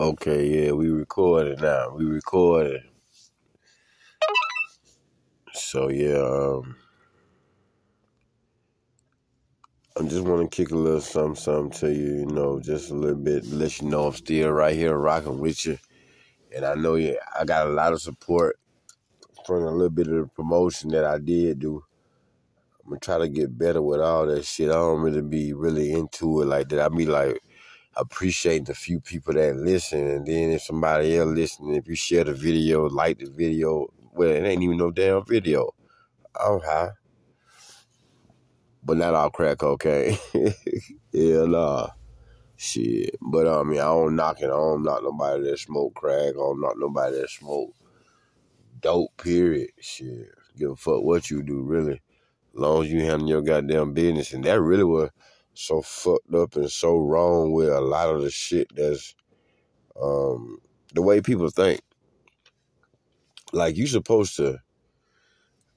Okay, yeah, we recorded now. We recorded. So yeah, um, I just want to kick a little something, something to you. You know, just a little bit, let you know I'm still right here rocking with you, and I know yeah, I got a lot of support from a little bit of the promotion that I did do. I'm gonna try to get better with all that shit. I don't really be really into it like that. I be like appreciating the few people that listen, and then if somebody else listening, if you share the video, like the video, well, it ain't even no damn video. Oh, I'm high, but not all crack cocaine. yeah, nah, shit. But I mean, I don't knock it. I don't knock nobody that smoke crack. I don't knock nobody that smoke dope. Period. Shit, give a fuck what you do, really. As long as you handle your goddamn business, and that really was so fucked up and so wrong with a lot of the shit that's um the way people think. Like you supposed to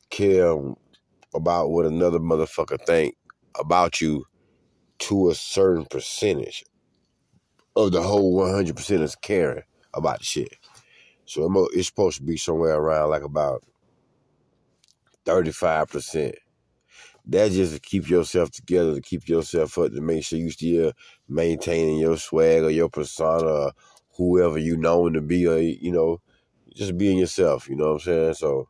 care about what another motherfucker think about you to a certain percentage of the whole 100% is caring about shit. So it's supposed to be somewhere around like about 35%. That's just to keep yourself together, to keep yourself up, to make sure you still maintaining your swag or your persona or whoever you known to be, or, you know, just being yourself, you know what I'm saying? So,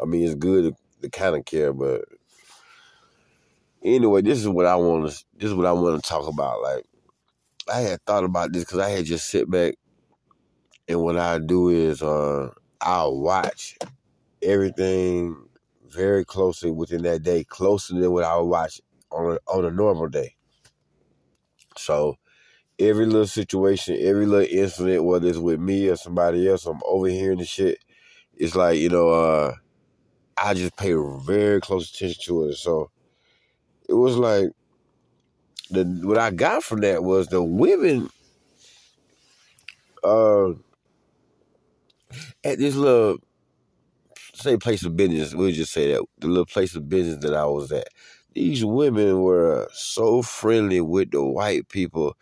I mean, it's good to, to kind of care, but anyway, this is what I want to, this is what I want to talk about. Like, I had thought about this because I had just sit back and what I do is uh, I'll watch everything very closely within that day, closer than what I would watch on a, on a normal day. So every little situation, every little incident, whether it's with me or somebody else, I'm overhearing the shit. It's like you know, uh, I just pay very close attention to it. So it was like the what I got from that was the women uh, at this little say place of business, we'll just say that the little place of business that I was at, these women were so friendly with the white people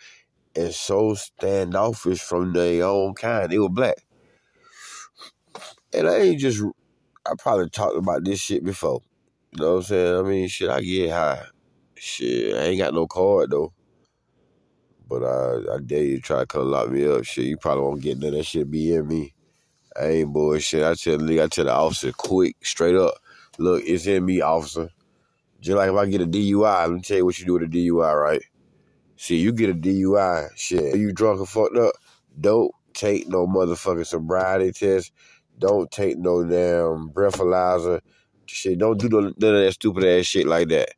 and so standoffish from their own kind. They were black. And I ain't just, I probably talked about this shit before. You know what I'm saying? I mean, shit, I get high. Shit, I ain't got no card though. But I, I dare you to try to come lock me up. Shit, you probably won't get none of that shit be in me. Ain't bullshit. I tell the I tell the officer quick, straight up. Look, it's in me, officer. Just like if I get a DUI, let me tell you what you do with a DUI, right? See, you get a DUI, shit. You drunk and fucked up, don't take no motherfucking sobriety test. Don't take no damn breathalyzer. Shit, don't do none of that stupid ass shit like that.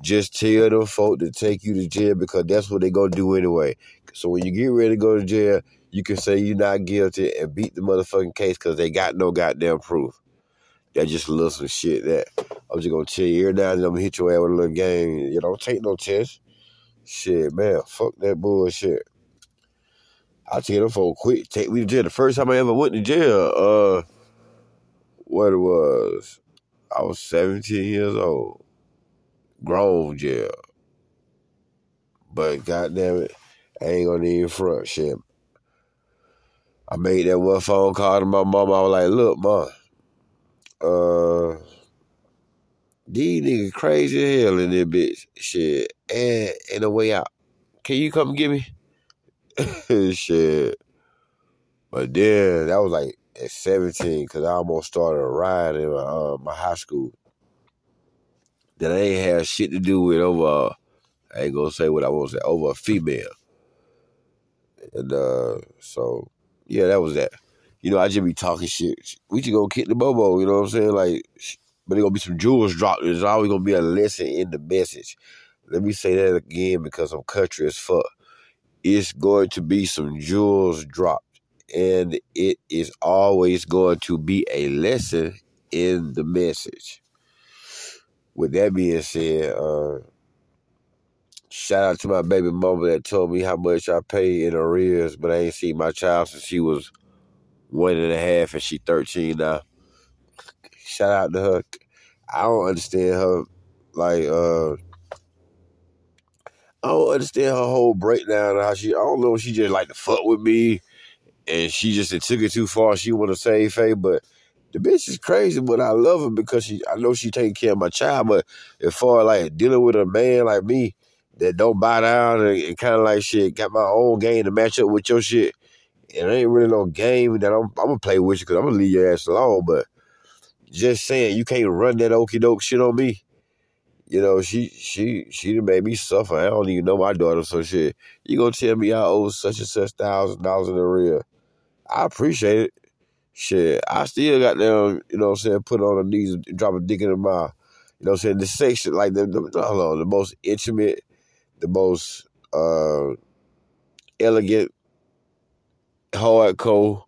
Just tell them folk to take you to jail because that's what they gonna do anyway. So when you get ready to go to jail, you can say you're not guilty and beat the motherfucking case because they got no goddamn proof. That just a little some shit that I'm just gonna tell you now and I'm gonna hit your ass with a little game. You don't take no chance. Shit, man, fuck that bullshit. I tell them folk quick, take me to jail. The first time I ever went to jail, uh, what it was, I was 17 years old grown jail. But goddamn it, I ain't gonna even front shit. I made that one phone call to my mom. I was like, look, mom, uh, these niggas crazy hell in this bitch. Shit. And in the way out. Can you come get me? shit. But then that was like at 17 because I almost started a ride in uh, my high school that I ain't had shit to do with over, I ain't gonna say what I want to say, over a female. And uh, so, yeah, that was that. You know, I just be talking shit. We just go kick the bobo, you know what I'm saying? Like, but there gonna be some jewels dropped. There's always gonna be a lesson in the message. Let me say that again because I'm country as fuck. It's going to be some jewels dropped. And it is always going to be a lesson in the message with that being said, uh, shout out to my baby mama that told me how much I pay in arrears, but I ain't seen my child since she was one and a half and she 13 now. Shout out to her. I don't understand her. Like, uh, I don't understand her whole breakdown how she. I don't know she just like to fuck with me, and she just took it too far. She want to save Faye, but the bitch is crazy. But I love her because she. I know she taking care of my child, but as far like dealing with a man like me that don't buy down and, and kind of like shit, got my own game to match up with your shit. And it ain't really no game that I'm, I'm gonna play with you because I'm gonna leave your ass alone. But just saying, you can't run that okey doke shit on me. You know, she she she done made me suffer. I don't even know my daughter, so shit. You gonna tell me I owe such and such thousand dollars in the real? I appreciate it. Shit, I still got them, you know what I'm saying, put on the knees and drop a dick in the mouth. You know what I'm saying? The section, like the, the hold on, the most intimate, the most uh elegant, hardcore,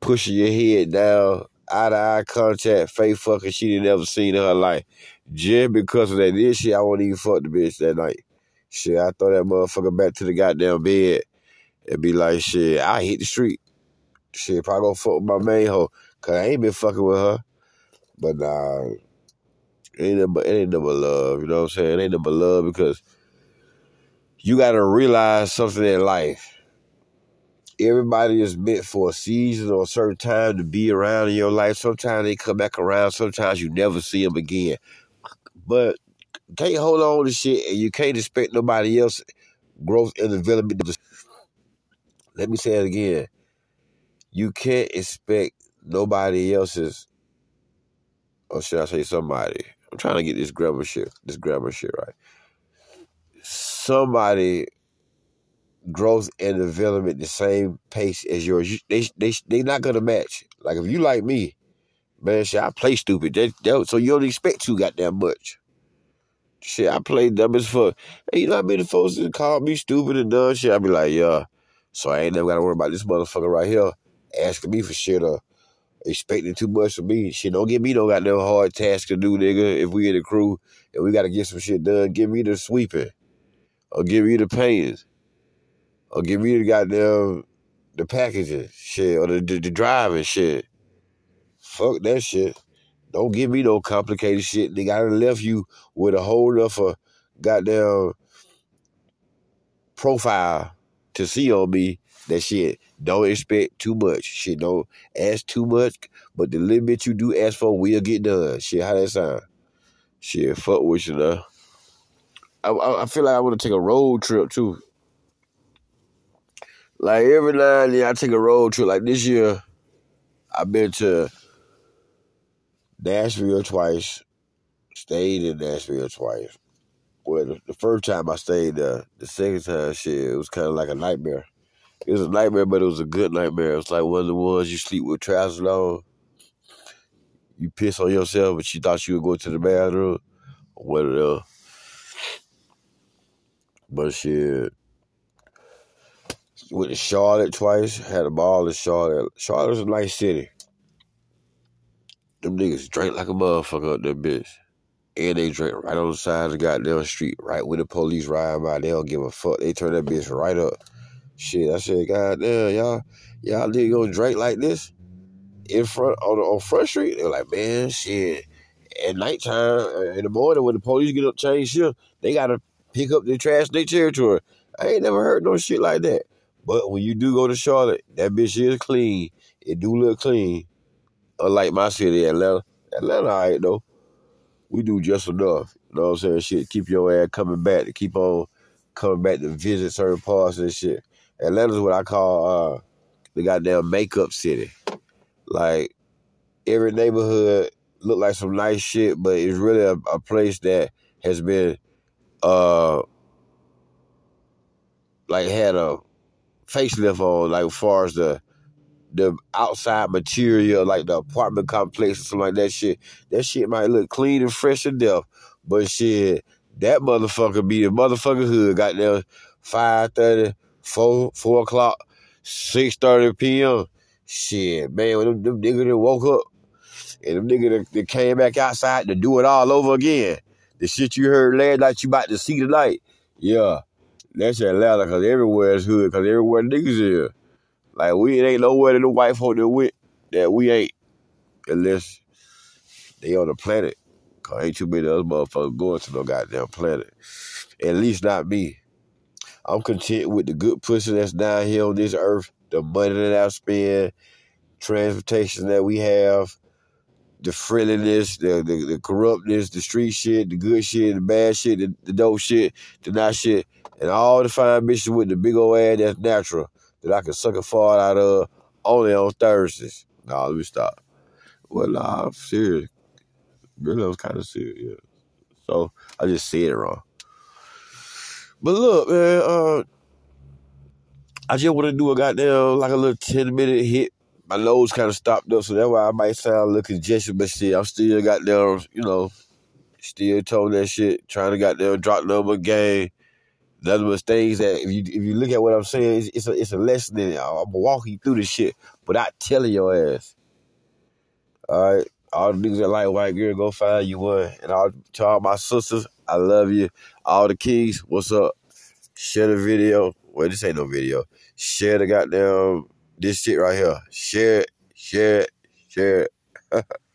pushing your head down, eye to eye contact, face fucking she didn't ever seen in her life. Just because of that, this shit, I won't even fuck the bitch that night. Shit, I throw that motherfucker back to the goddamn bed and be like, shit, I hit the street. Shit, probably go fuck with my main hoe. Cause I ain't been fucking with her. But nah, it ain't never, it ain't never love, you know what I'm saying? It ain't never love because you gotta realize something in life. Everybody is meant for a season or a certain time to be around in your life. Sometimes they come back around. Sometimes you never see them again. But can't hold on to shit and you can't expect nobody else growth and development. Let me say it again. You can't expect nobody else's or should I say somebody? I'm trying to get this grammar shit, this grammar shit right. Somebody growth and development the same pace as yours. You, they they they not gonna match. Like if you like me, man, shit, I play stupid. So you don't expect too goddamn much. Shit, I play dumb as fuck. Hey, you know how many folks that call me stupid and dumb shit? I be like, yeah. So I ain't never gotta worry about this motherfucker right here asking me for shit or expecting too much from me. Shit, don't give me no goddamn hard task to do, nigga. If we in the crew and we gotta get some shit done, give me the sweeping. Or give me the paintings. Or give me the goddamn the packaging shit or the, the, the driving shit. Fuck that shit. Don't give me no complicated shit. I done left you with a whole of goddamn profile to see on me that shit. Don't expect too much. Shit, don't ask too much, but the little bit you do ask for will get done. Shit, how that sound? Shit, fuck with you now. I, I, feel like I want to take a road trip too. Like every now and then I take a road trip. Like this year, I've been to Nashville twice, stayed in Nashville twice. Well, the, the first time I stayed there, the second time, shit, it was kind of like a nightmare. It was a nightmare, but it was a good nightmare. It was like one of the ones you sleep with trousers on. You piss on yourself, but you thought you would go to the bathroom. Or whatever. But shit. Went to Charlotte twice. Had a ball in Charlotte. Charlotte's a nice city. Them niggas drink like a motherfucker up there, bitch. And they drink right on the side of the goddamn street, right when the police ride by. They don't give a fuck. They turn that bitch right up. Shit, I said, goddamn, y'all, y'all niggas gonna drink like this in front on on Front Street? They're like, man, shit. At nighttime, uh, in the morning, when the police get up, change shift, they gotta pick up their trash, their territory. I ain't never heard no shit like that. But when you do go to Charlotte, that bitch is clean. It do look clean. Unlike my city, Atlanta. Atlanta, all right, though. We do just enough. You know what I'm saying? Shit, keep your ass coming back to keep on coming back to visit certain parts and shit. Atlanta's what I call uh, the goddamn makeup city. Like every neighborhood look like some nice shit, but it's really a, a place that has been uh like had a facelift on, like as far as the the outside material, like the apartment complex or something like that shit. That shit might look clean and fresh and death, but shit, that motherfucker be the motherfucker hood. Got there 5.30, 4, 4 o'clock, 6.30 p.m. Shit, man, when them, them niggas that woke up and them niggas that came back outside to do it all over again. The shit you heard last night, you about to see tonight. Yeah, that's Atlanta, because everywhere is hood, because everywhere niggas is. Like, we ain't nowhere that the white folk that went that we ain't, unless they on the planet. Cause ain't too many other motherfuckers going to no goddamn planet. At least not me. I'm content with the good pussy that's down here on this earth, the money that I spend, transportation that we have, the friendliness, the, the, the corruptness, the street shit, the good shit, the bad shit, the, the dope shit, the not shit, and all the fine bitches with the big old ass that's natural that I can suck a fart out of only on Thursdays. Nah, let me stop. Well, nah, I'm serious. Really, I was kind of serious. Yeah. So I just said it wrong. But look, man, uh, I just want to do a goddamn like a little ten minute hit. My nose kind of stopped up, so that's why I might sound a little congested, but still, I'm still goddamn, you know, still told that shit, trying to goddamn drop number game. Of those things that if you if you look at what I'm saying, it's, it's a it's a lesson in it. I'm walking through this shit without telling your ass. All right, all the niggas that like white girl, go find you one. And all to all my sisters, I love you. All the keys, what's up? Share the video. Well, this ain't no video. Share the goddamn this shit right here. Share it, share it, share it.